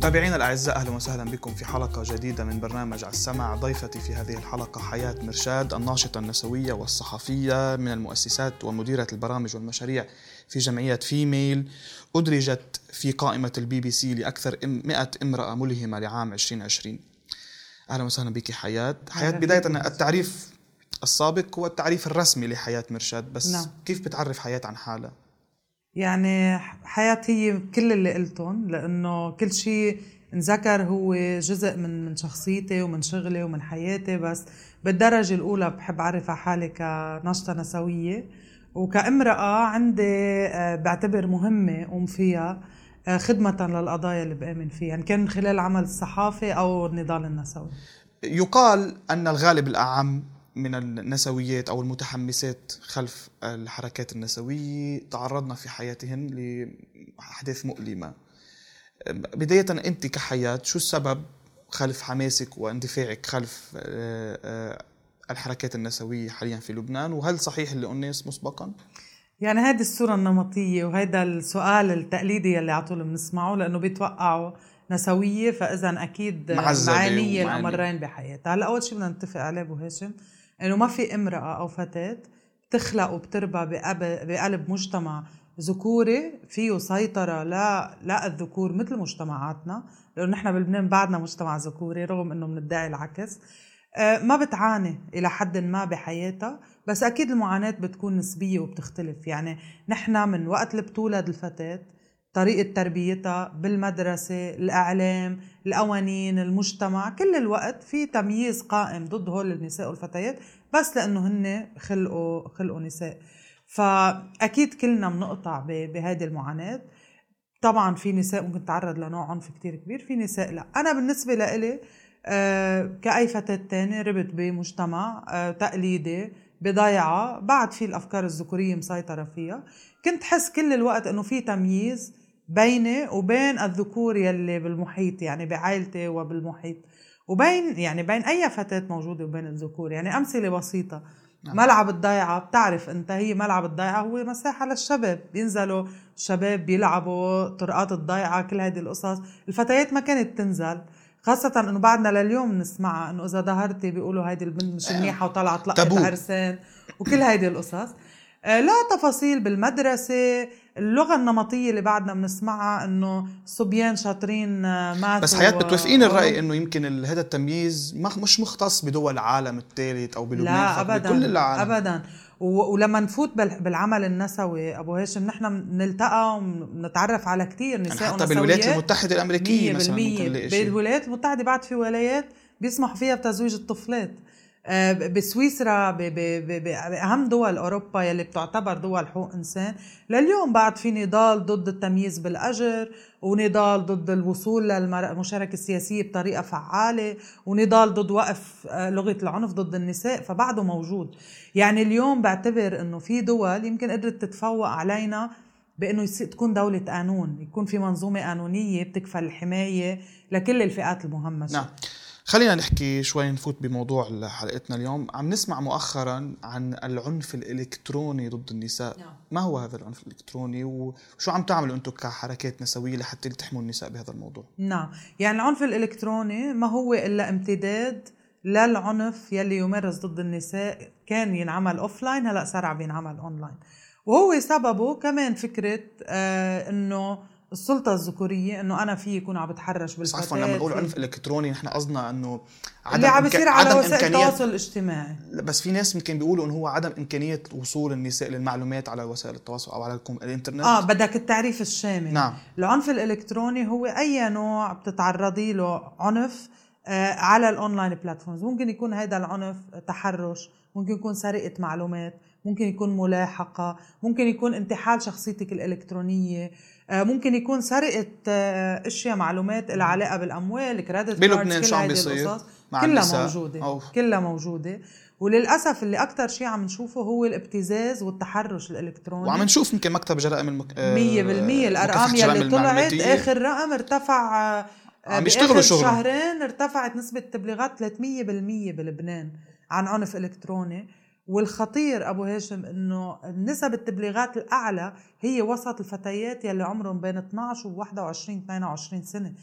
متابعينا الأعزاء أهلا وسهلا بكم في حلقة جديدة من برنامج على السمع. ضيفتي في هذه الحلقة حياة مرشاد الناشطة النسوية والصحفية من المؤسسات ومديرة البرامج والمشاريع في جمعية فيميل. أدرجت في قائمة البي بي سي لأكثر 100 امرأة ملهمة لعام 2020 أهلا وسهلا بك حياة. حياة بداية التعريف السابق هو التعريف الرسمي لحياة مرشاد بس نعم. كيف بتعرف حياة عن حالها؟ يعني حياتي هي كل اللي قلتهم لأنه كل شيء انذكر هو جزء من من شخصيتي ومن شغلي ومن حياتي بس بالدرجة الأولى بحب أعرف على حالي كنشطه نسوية. وكامرأة عندي آه، بعتبر مهمة قوم فيها آه، خدمة للقضايا اللي بآمن فيها يعني كان خلال عمل الصحافة أو النضال النسوي. يقال أن الغالب الأعم من النسويات أو المتحمسات خلف الحركات النسوية تعرضنا في حياتهن لأحداث مؤلمة. بداية أنت كحياة شو السبب خلف حماسك واندفاعك خلف آه، آه، الحركات النسوية حاليا في لبنان؟ وهل صحيح اللي قلناه مسبقا؟ يعني هذه الصورة النمطية وهذا السؤال التقليدي اللي على طول بنسمعه لأنه بيتوقعوا نسوية فإذا أكيد معانية الأمرين بحياتها. هلأ أول شيء بدنا نتفق عليه أبو هاشم إنه ما في امرأة أو فتاة بتخلق وبتربى بقلب مجتمع ذكوري فيه سيطرة لا لا الذكور مثل مجتمعاتنا لأنه نحن بلبنان بعدنا مجتمع ذكوري رغم إنه بندعي العكس. آه، ما بتعاني إلى حد ما بحياتها بس أكيد المعاناة بتكون نسبية وبتختلف. يعني نحن من وقت اللي بتولد الفتاة طريقة تربيتها بالمدرسة الإعلام القوانين المجتمع كل الوقت في تمييز قائم ضد هول النساء والفتيات بس لأنه هن خلقوا خلقوا نساء. فأكيد كلنا بنقطع بهذه المعاناة. طبعا في نساء ممكن تتعرض لنوع عنف كتير كبير في نساء لا. أنا بالنسبة لإلي آه كأي فتاة تانية ربت بمجتمع آه تقليدي بضيعة بعد في الأفكار الذكورية مسيطرة فيها كنت حس كل الوقت إنه في تمييز بيني وبين الذكور يلي بالمحيط يعني بعائلتي وبالمحيط. وبين يعني بين أي فتاة موجودة وبين الذكور يعني أمثلة بسيطة. نعم. ملعب الضيعة بتعرف أنت هي ملعب الضيعة هو مساحة للشباب. بينزلوا الشباب بيلعبوا طرقات الضيعة كل هذه القصص. الفتيات ما كانت تنزل خاصة إنه بعدنا لليوم نسمعها إنه إذا ظهرتي بيقولوا هيدي البنت مش منيحة وطلعت لقت عرسان وكل هيدي القصص. آه، لا تفاصيل بالمدرسة اللغة النمطية اللي بعدنا بنسمعها إنه الصبيان شاطرين آه، ماتوا بس حياة بتوافقين الرأي إنه يمكن هذا التمييز مش مختص بدول العالم الثالث أو بلبنان لا ابدا بكل العالم. ابدا. ولما نفوت بالعمل النسوي أبو هاشم نحن بنلتقى ونتعرف على كثير نساء يعني حتى بالولايات المتحدة الأمريكية مثلا بالولايات المتحدة بعد في ولايات بيسمحوا فيها بتزويج الطفلات. آه، بسويسرا بأهم دول أوروبا يلي بتعتبر دول حقوق إنسان. لليوم بعد في نضال ضد التمييز بالأجر ونضال ضد الوصول للمشاركة السياسية بطريقة فعالة ونضال ضد وقف آه، لغة العنف ضد النساء فبعده موجود. يعني اليوم بعتبر إنه في دول يمكن قدرت تتفوق علينا بإنه تكون دولة قانون يكون في منظومة قانونية بتكفل الحماية لكل الفئات المهمشة. نعم. خلينا نحكي شوي نفوت بموضوع حلقتنا اليوم. عم نسمع مؤخرا عن العنف الإلكتروني ضد النساء. نعم. ما هو هذا العنف الإلكتروني؟ وشو عم تعملوا أنتم كحركات نسوية لحتى تحموا النساء بهذا الموضوع؟ نعم. يعني العنف الإلكتروني ما هو إلا امتداد للعنف يلي يمارس ضد النساء. كان ينعمل offline هلأ صار عم ينعمل اونلاين وهو سببه كمان فكرة آه إنه السلطة الذكورية إنه أنا في يكون عم بتحرش بالفتاة عفوا لما نقول عنف إلكتروني نحن قصدنا إنه العنف اللي عم بيصير على وسائل التواصل الاجتماعي. بس في ناس يمكن بيقولوا إنه هو عدم إمكانية وصول النساء للمعلومات على وسائل التواصل أو على الإنترنت. آه بدك التعريف الشامل. نعم. العنف الإلكتروني هو أي نوع بتتعرضي له عنف آه على ال online platforms. ممكن يكون هذا العنف تحرش ممكن يكون سرقة معلومات ممكن يكون ملاحقة ممكن يكون انتحال شخصيتك الإلكترونية. آه، ممكن يكون سرقه آه، أشياء معلومات لها علاقه بالأموال credit بلبنان شو عم بيصير؟ كلها موجودة. أوف. كلها موجودة. وللأسف اللي أكثر شيء عم نشوفه هو الابتزاز والتحرش الإلكتروني. وعم نشوف يمكن مكتب جرائم المك... 100% الأرقام يلي طلعت. آخر رقم ارتفع آه، عم بيشتغلوا شغل. شهرين ارتفعت نسبة التبليغات 300% بلبنان عن عنف إلكتروني. والخطير أبو هاشم إنه نسب التبليغات الأعلى هي وسط الفتيات يلي عمرهم بين 12 و 21 22 سنة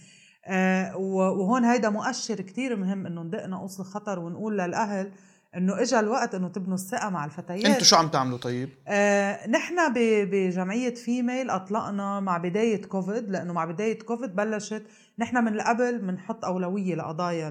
آه وهون هيدا مؤشر كتير مهم إنه ندق ناقوس الخطر ونقول للأهل إنه اجى الوقت إنه تبنوا الثقة مع الفتيات أنتوا شو عم تعملوا طيب؟ آه نحن بجمعية فيميل أطلقنا مع بداية كوفيد لأنه مع بداية كوفيد بلشت نحن من قبل بنحط أولوية لقضايا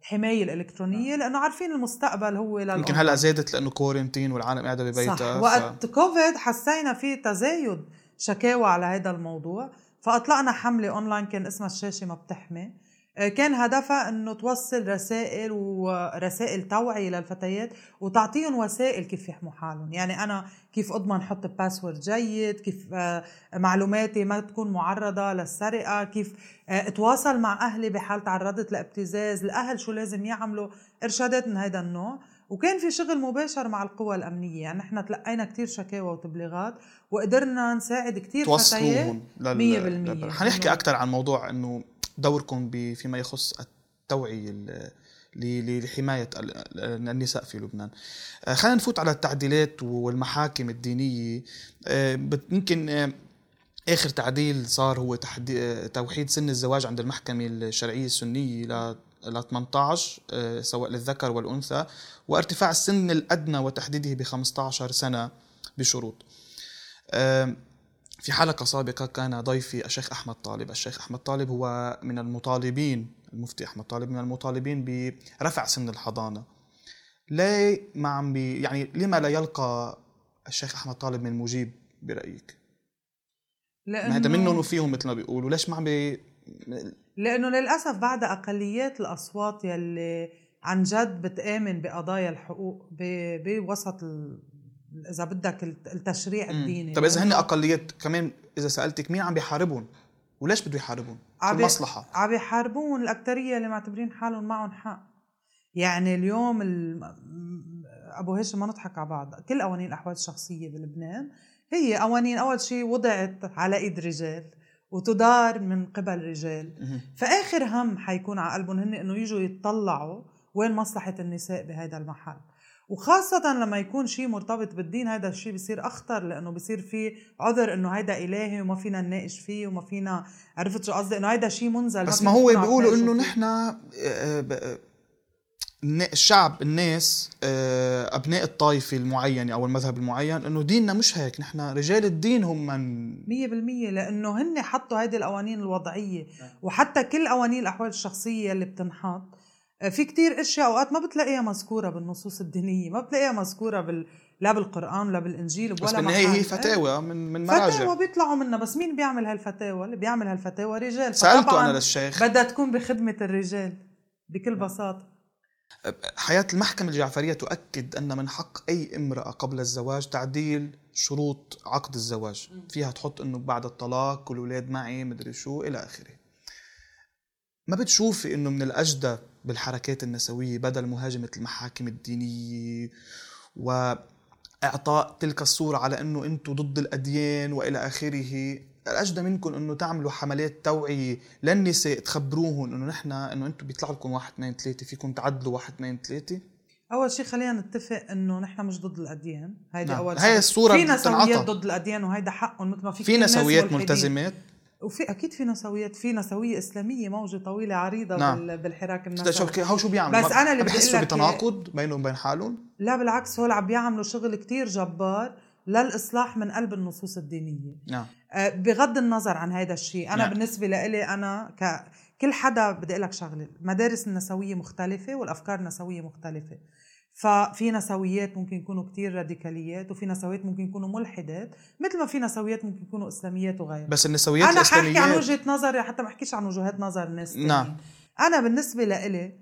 الحمايه الإلكترونية لأنه عارفين المستقبل هو يمكن هلأ زادت لأنه quarantine والعالم قاعدة ببيتها صح. ف... وقت كوفيد حسينا في تزايد شكاوى على هذا الموضوع فأطلقنا حملة أونلاين كان اسمها الشاشة ما بتحمي. آه، كان هدفها إنه توصل رسائل ورسائل توعية للفتيات وتعطيهم وسائل كيف يحموا حالهم، يعني أنا كيف أضمن أحط باسورد جيد، كيف آه، معلوماتي ما تكون معرضة للسرقة، كيف آه، أتواصل مع أهلي بحال تعرضت لابتزاز، الأهل شو لازم يعملوا، إرشادات من هذا النوع، وكان في شغل مباشر مع القوى الأمنية. يعني نحن تلقينا كتير شكاوى وتبليغات وقدرنا نساعد كتير فتيات 100% حنحكي أكثر عن موضوع أنه دوركم فيما يخص التوعية لحماية النساء في لبنان. آه، خلينا نفوت على التعديلات والمحاكم الدينية. آه، يمكن آه، آخر تعديل صار هو توحيد سن الزواج عند المحكمة الشرعية السنية ل 18 سواء للذكر والأنثى وارتفاع السن الأدنى وتحديده ب 15 سنة بشروط. في حلقة سابقة كان ضيفي الشيخ أحمد طالب. الشيخ أحمد طالب هو من المطالبين المفتي أحمد طالب من المطالبين برفع سن الحضانة. ليه ما عم بي يعني لما لا يلقى الشيخ أحمد طالب من مجيب برأيك؟ لأنه هذا منهم وفيهم مثل ما بيقولوا. ليش ما عم بي لأنه للأسف بعد أقليات الأصوات يلي عن جد بتآمن بقضايا الحقوق بوسط إذا بدك التشريع الديني طب إذا هن اقليات كمان إذا سألتك مين عم بيحاربهم؟ وليش بده يحاربهم؟ شو المصلحة. عم بيحاربون الاكثريه اللي معتبرين حالهم معهم حق. يعني اليوم أبو هاشم ما نضحك على بعض. كل قوانين الأحوال الشخصية بلبنان هي قوانين أول شيء وضعت على إيد رجال وتدار من قبل رجال. فآخر هم حيكون على قلبهم هن إنه يجوا يتطلعوا وين مصلحة النساء بهذا المحل. وخاصة لما يكون شيء مرتبط بالدين هذا الشيء بصير أخطر لأنه بصير في عذر إنه هيدا إلهي وما فينا نناقش فيه وما فينا عرفت شو قصدي؟ إنه هيدا شيء منزل. بس ما, ما هو بيقولوا إنه نحن آه، آه، الشعب الناس آه، أبناء الطائفة المعينة أو المذهب المعين إنه ديننا مش هيك. نحن رجال الدين هم من 100% لأنه هن حطوا هيدي القوانين الوضعية. نعم. وحتى كل قوانين الأحوال الشخصية اللي بتنحط في كتير أشياء أوقات ما بتلاقيها مذكورة بالنصوص الدينية ما بتلاقيها مذكورة بال لا بالقرآن ولا بالإنجيل ولا بس بالنهاية هي فتاوى من من مراجع. فتاوى بيطلعوا منها بس مين بيعمل هالفتاوى؟ اللي بيعمل هالفتاوى؟ رجال. سألته أنا للشيخ. بدها تكون بخدمة الرجال بكل بساطة. حياة المحكمة الجعفرية تؤكد أن من حق أي امرأة قبل الزواج تعديل شروط عقد الزواج. فيها تحط أنه بعد الطلاق كل أولاد معي مدري شو إلى آخره. ما بتشوفي أنه من الأجدى بالحركات النسوية بدل مهاجمة المحاكم الدينية وإعطاء تلك الصورة على أنه أنتم ضد الأديان وإلى آخره. الأجدى منكم أنه تعملوا حملات توعية للنساء تخبروهم أنه نحن أنه أنتم بيطلع لكم واحد اثنين ثلاثة فيكم تعدلوا واحد اثنين ثلاثة. أول شيء خلينا نتفق إنه نحن مش ضد الأديان. هيدي نعم. أول شيء. هي الصورة في نسويات ضد الأديان وهيدا حقهم مثل ما في في نسويات ملتزمات. وفي أكيد في نسويات في نسوية إسلامية موجة طويلة عريضة نعم. بالحراك النسوي. هو شو بيعمل بس أنا اللي بحسوا بتناقض بينهم وبين حالهم؟ لا بالعكس هول عم بيعملوا شغل كتير جبار للإصلاح من قلب النصوص الدينية. نعم. آه بغض النظر عن هذا الشيء أنا نعم. بالنسبة لإلي أنا ك كل حدا بدي أقول لك شغلة المدارس النسوية مختلفة والأفكار النسوية مختلفة. ففي نسويات ممكن يكونوا كتير راديكاليات وفي نسويات ممكن يكونوا ملحدات مثل ما في نسويات ممكن يكونوا إسلاميات وغيرها. بس النسويات أنا حاحكي عن وجهة نظري حتى ما أحكيش عن وجهات نظر الناس نعم. أنا بالنسبة لإلي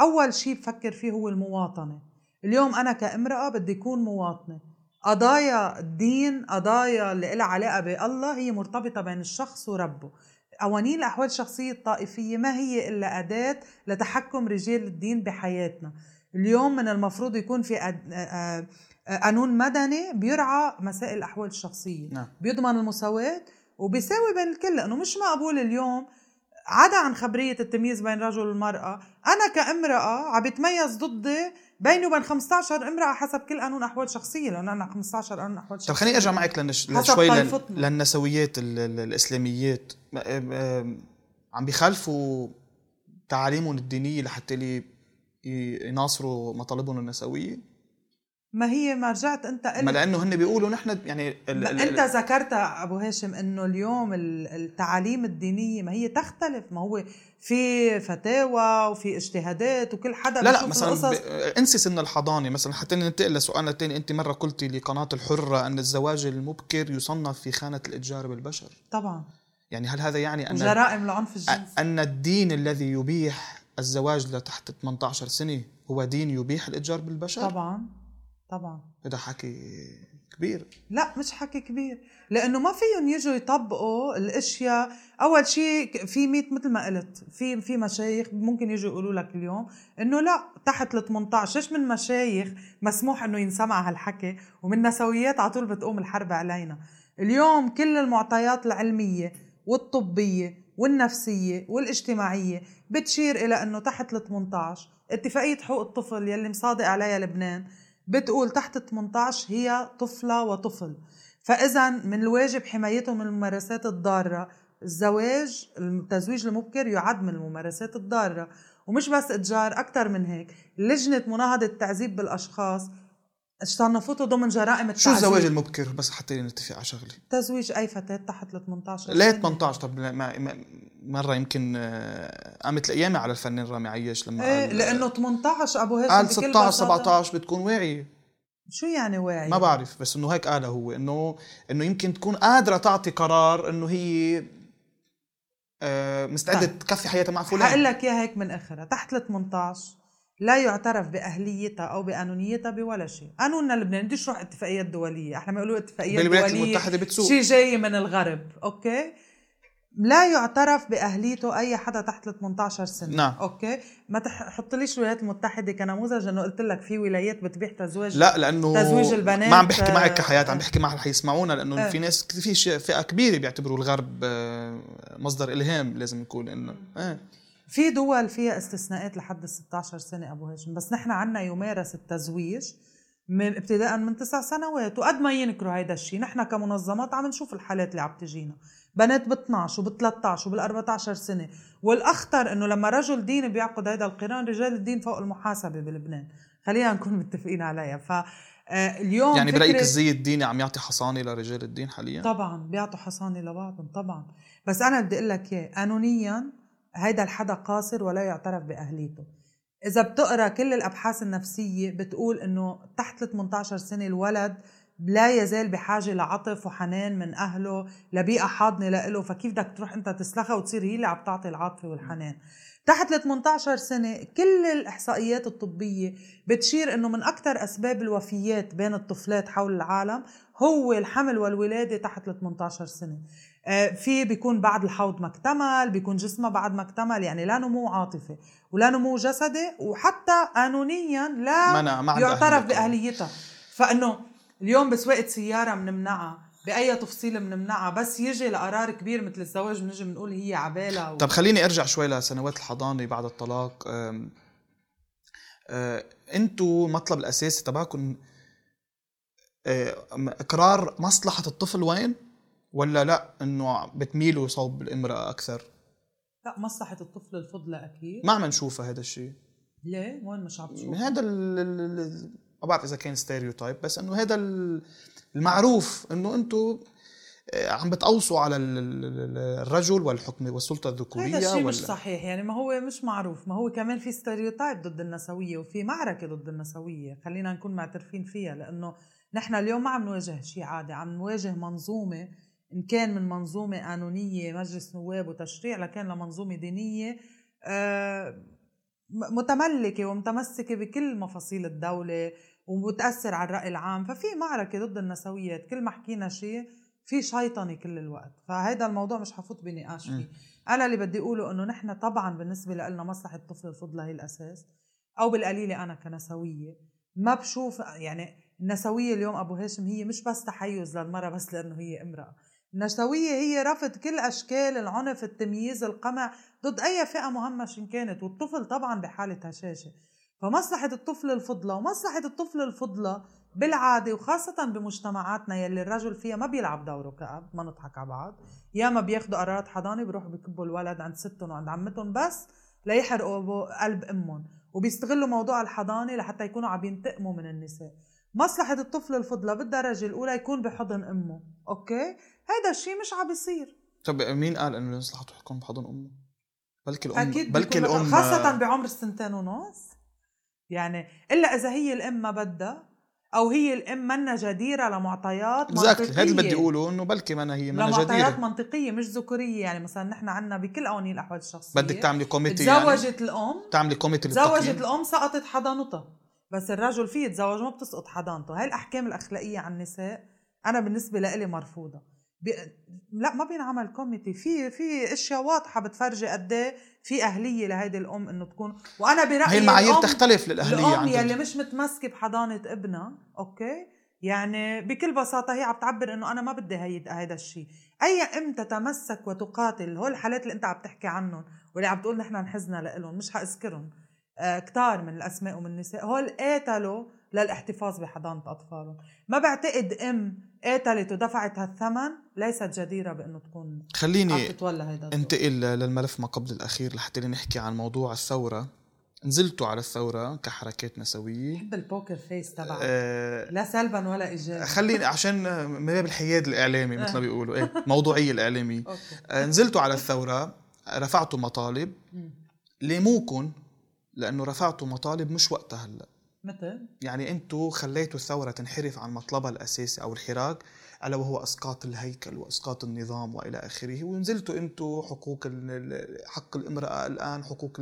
أول شيء بفكر فيه هو المواطنة. اليوم أنا كامرأة بدي أكون مواطنة. قضايا الدين قضايا اللي لها علاقة بالله هي مرتبطة بين الشخص وربه. قوانين الأحوال الشخصية الطائفية ما هي إلا أداة لتحكم رجال الدين بحياتنا. اليوم من المفروض يكون في قانون مدني بيرعى مسائل الأحوال الشخصية. نعم. بيضمن المساواة وبيساوي بين الكل لأنه مش مقبول اليوم عدا عن خبرية التمييز بين رجل والمرأة أنا كامرأة عم بتميز ضدي بيني وبين 15 امرأة حسب كل قانون أحوال شخصية لأنه أنا 15 قانون أحوال شخصية طب خليني أرجع معك لنش... لشوي لن... للنسويات ال... الإسلاميات. عم بيخالفوا تعاليمهم الدينية لحتى يناصروا مطالبهم النسوية؟ ما هي ما رجعت أنت قلت ما لأنه هن بيقولوا نحن يعني ال ال أنت ذكرت أبو هاشم إنه اليوم التعاليم الدينية ما هي تختلف. ما هو في فتاوى وفي اجتهادات وكل حدا لا لا مثلا ب... انسي سن الحضانة. مثلا حتى ننتقل لسؤالنا الثاني أنت مرة قلتي لقناة الحرة أن الزواج المبكر يصنف في خانة الإتجار بالبشر. طبعا. يعني هل هذا يعني أن جرائم العنف الجنسي. أن الدين الذي يبيح الزواج لتحت 18 سنة هو دين يبيح الإتجار بالبشر؟ طبعا طبعا. هذا حكي كبير. لا مش حكي كبير. لأنه ما فيهم يجوا يطبقوا الأشياء. أول شيء في ميت مثل ما قلت في في مشايخ ممكن يجوا يقولوا لك اليوم إنه لا تحت ال 18 إيش من مشايخ مسموح إنه ينسمع هالحكي؟ ومن نسويات على طول بتقوم الحرب علينا. اليوم كل المعطيات العلمية والطبية والنفسية والاجتماعية بتشير إلى إنه تحت ال 18 اتفاقية حقوق الطفل يلي مصادق عليها لبنان بتقول تحت 18 هي طفلة وطفل. فإذا من الواجب حمايتهم من الممارسات الضارة. الزواج التزويج المبكر يعد من الممارسات الضارة. ومش بس إتجار أكثر من هيك. لجنة مناهضة التعذيب بالأشخاص صنفوته ضمن جرائم التعذيب. شو الزواج المبكر؟ بس حتى نتفق على شغله تزويج أي فتاة تحت ال 18 ليه 18 طب ما مرة يمكن آه، قامت الأيامي على الفنان رامي عياش لما إيه قال لأنه 18 أبو هاشم قال 16 17 بتكون واعية. شو يعني واعي؟ ما بعرف بس إنه هيك قال هو انه إنه يمكن تكون قادرة تعطي قرار إنه هي آه، مستعدة طيب. تكفي حياتها مع فلان. حقول لك إياها هيك من آخرها. تحت ال 18 لا يعترف بأهليتها أو بقانونيتها بولا شيء، قانوننا اللبناني بديش روح اتفاقيات دولية، إحنا ما يقولوا اتفاقيات دولية. بالولايات المتحدة بتسوق. شيء جاي من الغرب، أوكي؟ لا يعترف بأهليته أي حدا تحت ال 18 سنة نعم. أوكي؟ ما تحطليش الولايات المتحدة كنموذج؟ انه قلت لك في ولايات بتبيح تزويج لا لأنه تزويج البنات ما عم بحكي معك كحياة عم بحكي مع اللي حيسمعونا لأنه آه. في ناس في فئة كبيرة بيعتبروا الغرب آه، مصدر إلهام لازم نقول إنه آه. في دول فيها استثناءات لحد ال 16 سنة أبو هاشم. بس نحن عنا يمارس التزويج من ابتداء من تسع سنوات وقد ما ينكروا هيدا الشيء نحن كمنظمات عم نشوف الحالات اللي عم تجينا. بنات ب 12 وب 13 وبال 14 سنة. والأخطر إنه لما رجل دين بيعقد هذا القران رجال الدين فوق المحاسبة بلبنان. خلينا نكون متفقين عليها. ف آه، اليوم يعني برأيك الزي الديني عم يعطي حصانة لرجال الدين حاليا؟ طبعا بيعطوا حصانة لبعضهم طبعا. بس أنا بدي أقول لك إياه قانونيا هيدا الحدا قاصر ولا يعترف بأهليته. إذا بتقرأ كل الأبحاث النفسية بتقول إنه تحت 18 سنة الولد لا يزال بحاجة لعطف وحنان من أهله لبيئة حاضنة لإله فكيف بدك تروح أنت تسلخها وتصير هي اللي عم تعطي العاطفة والحنان. تحت ال 18 سنة كل الإحصائيات الطبية بتشير أنه من أكثر أسباب الوفيات بين الطفلات حول العالم هو الحمل والولادة تحت ال 18 سنة. في بيكون بعد الحوض ما اكتمل بيكون جسمها بعد ما اكتمل يعني لا نمو عاطفي ولا نمو جسدي وحتى قانونيا لا ما يعترف بأهليتها. فإنه اليوم بسواقة سيارة بنمنعها بأي تفصيل بنمنعها بس يجي لقرار كبير مثل الزواج بنجي بنقول هي عبالة و... طب خليني أرجع شوي لسنوات الحضانة بعد الطلاق. آه، انتو المطلب الأساسي تبعكم آه، اقرار مصلحة الطفل وين؟ ولا لا إنه بتميلوا صوب الإمرأة أكثر؟ لا مصلحة الطفل الفضلى أكيد ما عم نشوفها هذا الشيء ليه؟ وين مش عم تشوف؟ هذا ما بعرف إذا كان ستيريوتايب بس إنه هذا المعروف إنه أنتم آه، عم بتقوصوا على الرجل والحكم والسلطة الذكورية هذا الشيء مش صحيح يعني ما هو مش معروف ما هو كمان في ستيريوتايب ضد النسوية وفي معركة ضد النسوية خلينا نكون معترفين فيها لأنه نحن اليوم ما عم نواجه شيء عادي عم نواجه منظومة إن كان من منظومة قانونيه مجلس نواب وتشريع لكان لمنظومة دينية آه متملكة ومتمسكة بكل مفاصيل الدولة وبتأثر على الرأي العام. ففي معركة ضد النسويات كل ما حكينا شيء في شيطنة كل الوقت. فهذا الموضوع مش حفوت بنقاش فيه. أنا اللي بدي أقوله إنه نحن طبعا بالنسبة لنا مصلحة الطفل الفضلى هي الأساس أو بالقليلة أنا كنسوية. ما بشوف يعني النسوية اليوم أبو هاشم هي مش بس تحيز للمرأة بس لأنه هي امرأة. النسوية هي رفض كل أشكال العنف التمييز القمع ضد أي فئة مهمشة كانت والطفل طبعا بحالة هشاشة. فمصلحة الطفل الفضلى ومصلحة الطفل الفضلى بالعادة وخاصة بمجتمعاتنا يلي الرجل فيها ما بيلعب دوره كأب ما نضحك على بعض. يا ما بياخذوا قرارات حضانة بيروحوا بكبوا الولد عند ستهم وعند عمتهم بس ليحرقوا قلب أمهم. وبيستغلوا موضوع الحضانة لحتى يكونوا عم ينتقموا من النساء. مصلحة الطفل الفضلى بالدرجة الأولى يكون بحضن أمه، okay؟ هذا الشيء مش عم بيصير. طب مين قال إنه مصلحته تكون بحضن أمه؟ بلكي الأم أكيد بلكي الأم خاصة بعمر السنتين ونص. يعني إلا إذا هي الأم ما بدها أو هي الأم منا جديرة لمعطيات منطقيه هذا اللي بدي أقوله إنه بلكي منا هي منا جديرة. لمعطيات منطقية مش ذكورية. يعني مثلا نحن عندنا بكل قوانين الأحوال الشخصية. بدك تعملي committee تزوجت يعني الأم. تعملي committee تزوجت الأم سقطت حضانتها بس الرجل فيه يتزوج ما بتسقط حضانته. هاي الأحكام الأخلاقية عن النساء أنا بالنسبة لإلي مرفوضة. بي... لا ما بينعمل committee. في في أشياء واضحة بتفرجي قد إيه في أهلية لهيدي الأم إنه تكون وأنا برأيي هي المعايير تختلف للأهلية الأم يلي مش متمسكة بحضانة ابنها أوكي؟ يعني بكل بساطة هي عم تعبر إنه أنا ما بدي هيدا هيدا الشيء أي أم تتمسك وتقاتل هول الحالات اللي أنت عم تحكي عنهم واللي عم تقول نحن انحزنا لهم مش حأذكرهم. كتار من الأسماء ومن النساء. هول قاتلوا للاحتفاظ بحضانة أطفالهم. ما بعتقد أم قاتلت ودفعت هالثمن ليست جديرة بأنه تكون خليني انتقل للملف ما قبل الأخير لحتى نحكي عن موضوع الثورة. نزلتوا على الثورة كحركات نسوية. بحب البوكر فيس تبعك. آه لا سلبا ولا إيجابا. خليني عشان من باب الحياد الإعلامي مثل ما بيقولوا. إيه موضوعية الإعلامية. آه نزلتوا على الثورة رفعتوا مطالب. ليموكن لأنه رفعتوا مطالب مش وقتها هلأ. مثل يعني أنتم خليتوا الثورة تنحرف عن مطلبها الأساسي أو الحراك ألا وهو أسقاط الهيكل وأسقاط النظام وإلى آخره ونزلتوا أنتم حقوق حق الامرأة الآن حقوق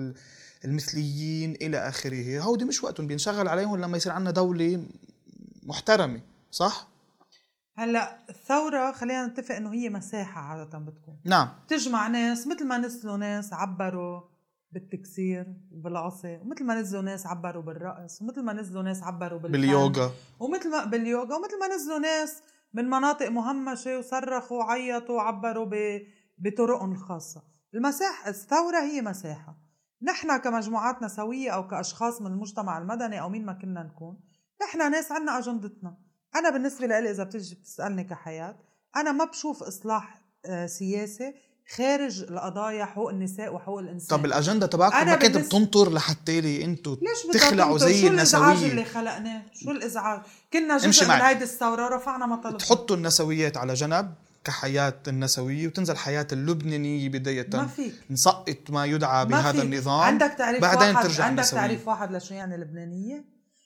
المثليين إلى آخره. هودي مش وقتهم بينشغل عليهم لما يصير عندنا دولة محترمة صح؟ هلأ الثورة خلينا نتفق إنه هي مساحة عادة بتكون. نعم. تجمع ناس مثل ما نزلوا ناس عبروا بالتكسير وبالعصي ومثل ما نزلوا ناس عبروا بالرقص ومثل ما نزلوا ناس عبروا باليوغا. ومثل ما باليوغا ومثل ما نزلوا ناس من مناطق مهمشة وصرخوا وعيطوا وعبروا بطرقهم الخاصة. المساحة الثورة هي مساحة. نحن كمجموعات نسوية أو كأشخاص من المجتمع المدني أو مين ما كنا نكون نحن ناس عنا أجندتنا. أنا بالنسبة لي إذا بتيجي بتسألني كحياة أنا ما بشوف إصلاح آه، سياسي خارج القضايا حقوق النساء وحقوق الإنسان. طب الأجندة تبعكم ما كانت بتنطر لحتى لي أنتم تخلعوا زي النسويه شو الإزعاج اللي خلقناه؟ شو الإزعاج؟ كنا جزء من هيدي الثورة ورفعنا مطالبنا تحطوا النسويات على جنب كحياة النسوية وتنزل حياة اللبنانية بداية. ما فيك. نسقط ما يدعى ما بهذا فيك. النظام. عندك تعريف بعدين واحد ترجع عندك النسوية. تعريف واحد لشو يعني لبنانية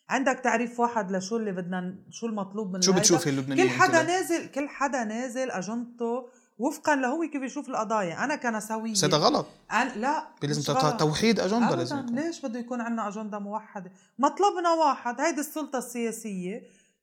عندك تعريف واحد لشو اللي بدنا شو المطلوب من شو بتشوفي اللبنانية كل حدا نازل كل حدا نازل اجندته وفقا لهو كيف يشوف القضايا. أنا كنسويه بس هذا غلط. أنا لا لازم توحيد أجندة لازم يكون. ليش بده يكون عندنا أجندة موحدة؟ مطلبنا واحد. هيدي السلطة السياسية.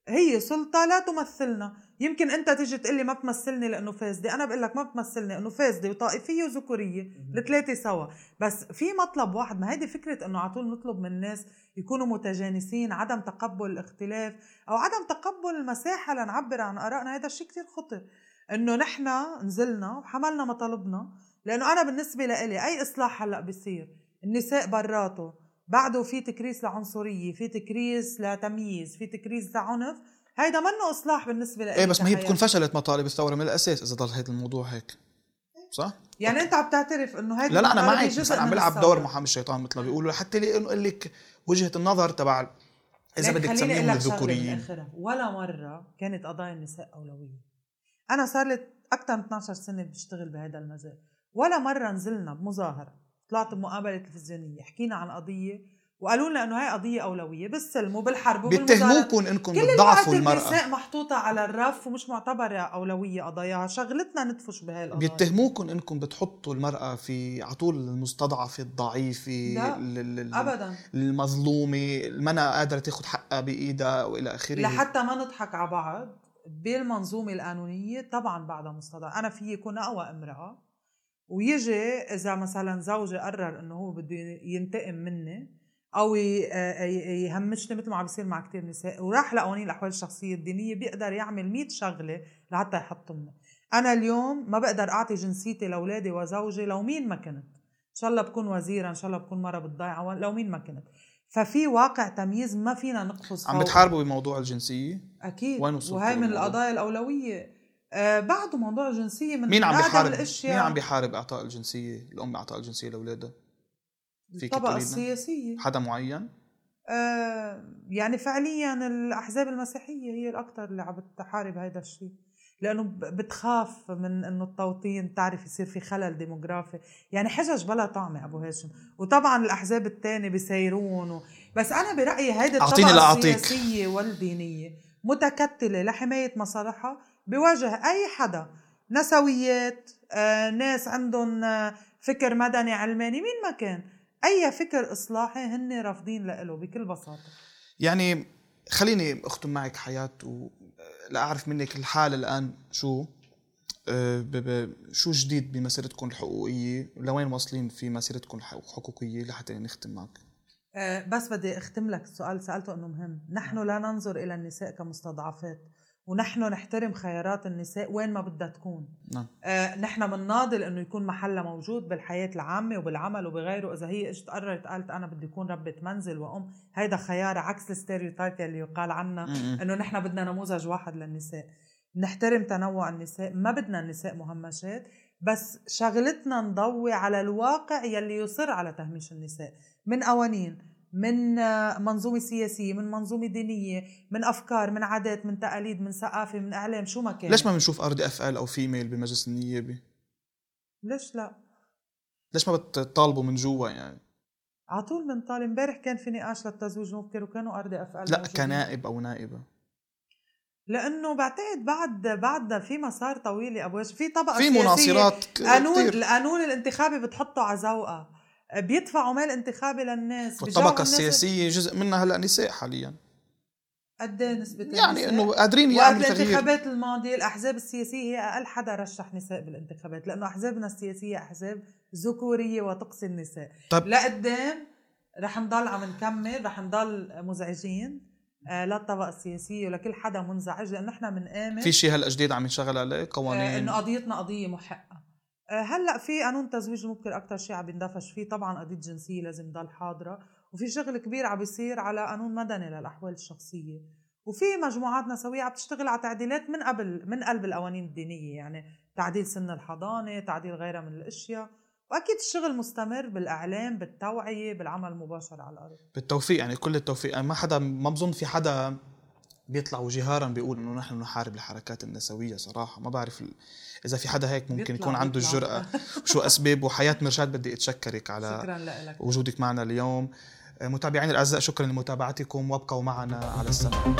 هي سلطة لا تمثلنا. يمكن أنت تيجي تقول لي ما بتمثلني لأنه فاسدة. أنا بقول لك ما بتمثلني انه فاسدة وطائفية وذكورية. الثلاثة سوا. بس في مطلب واحد. ما هيدي فكرة إنه على طول نطلب من الناس يكونوا متجانسين عدم تقبل الاختلاف أو عدم تقبل المساحة لنعبر عن آرائنا. هذا الشيء كثير خطر. إنه نحن نزلنا وحملنا مطالبنا. لأنه أنا بالنسبة لإلي أي إصلاح هلأ بصير النساء براته. بعده في تكريس لعنصرية في تكريس لتمييز في تكريس لعنف. هيدا منه إصلاح بالنسبة لإلي إيه بس ما هي بتكون فشلت مطالب الثورة من الأساس إذا ضل هذا الموضوع هيك. صح؟ يعني أنت عم تعترف إنه هيدا لا لا أنا معك بس أنا عم بلعب دور محامي الشيطان مثل ما بيقولوا. لحتى لي لك وجهة النظر تبع إذا بدك تسميهم الذكوريين. ولا مرة كانت قضايا النساء أولوية. أنا صار لي أكثر من 12 سنة بشتغل بهذا المجال. ولا مرة نزلنا بمظاهرة طلعت بمقابلة تلفزيونية حكينا عن قضية وقالوا لنا إنه هاي قضية أولوية بالسلم وبالحرب بيتهموكم إنكم بتضعفوا المرأة. كل النساء محطوطة على الرف ومش معتبرة أولوية قضاياها. شغلتنا ندفش بهاي القضايا. بيتهموكم إنكم بتحطوا المرأة في على طول المستضعفة الضعيفة لا. ابدا. المظلومة المنا قادرة تاخذ حقها بإيدها وإلى آخره. لحتى ما نضحك على بعض. بالمنظومة القانونية طبعا بعدها مستضعف أنا في يكون أقوى امرأة ويجي إذا مثلا زوجي قرر إنه هو بده ينتقم مني أو يهمشني مثل ما عم بيصير مع كثير نساء وراح لقوانين الاحوال الشخصية الدينية بيقدر يعمل 100 شغلة لحتى يحطمني أنا اليوم ما بقدر أعطي جنسيتي لأولادي وزوجي لو مين ما كنت. إن شاء الله بكون وزيرة إن شاء الله بكون مرة بالضيعه لو مين ما كنت. ففي واقع تمييز ما فينا نقفز عم بتحاربوا بموضوع الجنسية؟ أكيد. وين وهي من القضايا الأولوية. آه بعده موضوع الجنسية من مين عم بيحارب؟ الأشياء مين عم بيحارب أعطاء الجنسية؟ الأم أعطاء الجنسية لأولادها؟ الطبقة السياسية. حدا معين؟ آه يعني فعليا الأحزاب المسيحية هي الاكثر اللي عم تحارب هذا الشيء. لأنه بتخاف من إنه التوطين تعرف يصير في خلل ديموغرافي. يعني حجج بلا طعمه أبو هاشم. وطبعا الأحزاب الثانية بيسيرون و... بس أنا برأيي هيدي الطبقة السياسية والدينية متكتلة لحماية مصالحها بواجه أي حدا. نسويات آه، ناس عندهم آه، فكر مدني علماني مين ما كان. أي فكر إصلاحي هن رافضين له بكل بساطة. يعني خليني أختم معك حياة و... لاعرف منك الحال الآن شو. ب... شو جديد بمسيرتكم الحقوقية؟ لوين واصلين في مسيرتكم الحقوقية لحتى نختم معك؟ أه بس بدي أختم لك السؤال سألته إنه مهم. نحن لا ننظر إلى النساء كمستضعفات. ونحن نحترم خيارات النساء وين ما بدها تكون. نعم. آه نحن بنناضل إنه يكون محلها موجود بالحياة العامة وبالعمل وبغيره. إذا هي إجت قررت قالت أنا بدي أكون ربة منزل وأم هيدا خيار عكس الستيريوتايب اللي يقال عنا إنه نحن بدنا نموذج واحد للنساء. نحترم تنوع النساء. ما بدنا النساء مهمشات بس شغلتنا نضوي على الواقع يلي يصر على تهميش النساء. من قوانين؟ من منظومة سياسية من منظومة دينية من أفكار من عادات من تقاليد من ثقافة من إعلام شو ما كان. ليش ما بنشوف RDFL أو Fe-Male بمجلس النيابة؟ ليش لا؟ ليش ما بتطالبوا من جوا يعني؟ على طول بنطالب امبارح كان في نقاش للتزويج مبكر وكانوا RDFL لا كنائب أو نائبة. لأنه بعتقد بعد بعد في مسار طويل يا أبو في طبقة في مناصرات قانون القانون الانتخابي بتحطه على ذوقها بيدفعوا مال انتخابي للناس والطبقة السياسية جزء منها هلا نساء حاليا. قد إيه نسبة يعني إنه قادرين يعملوا تغيير. الانتخابات الماضية الأحزاب السياسية هي أقل حدا رشح نساء بالانتخابات لأنه أحزابنا السياسية أحزاب ذكورية وتقصي النساء. طيب لقدام رح نضل عم نكمل رح نضل مزعجين آه للطبقة السياسية ولكل حدا منزعج لأنه نحن بنآمن في شيء هلأ جديد عم ينشغل عليه؟ قوانين. آه إنه قضيتنا قضية محقة. هلأ في قانون تزويج ممكن أكثر شيء عم بيندفش فيه. طبعا قضية جنسية لازم تضل حاضرة وفي شغل كبير عم بيصير على قانون مدني للأحوال الشخصية. وفي مجموعات نسوية عم تشتغل على تعديلات من قبل من قلب القوانين الدينية يعني تعديل سن الحضانة تعديل غيرها من الأشياء. وأكيد الشغل مستمر بالإعلام بالتوعية بالعمل المباشر على الأرض. بالتوفيق يعني كل التوفيق. يعني ما حدا ما بظن في حدا بيطلعوا جهارا بيقول إنه نحن نحارب الحركات النسوية صراحة. ما بعرف إذا في حدا هيك ممكن يكون عنده الجرأه شو أسباب وحياة مرشاد بدي أتشكرك على شكرا لك. وجودك معنا اليوم. متابعينا الأعزاء شكرا لمتابعتكم وابقوا معنا على السمع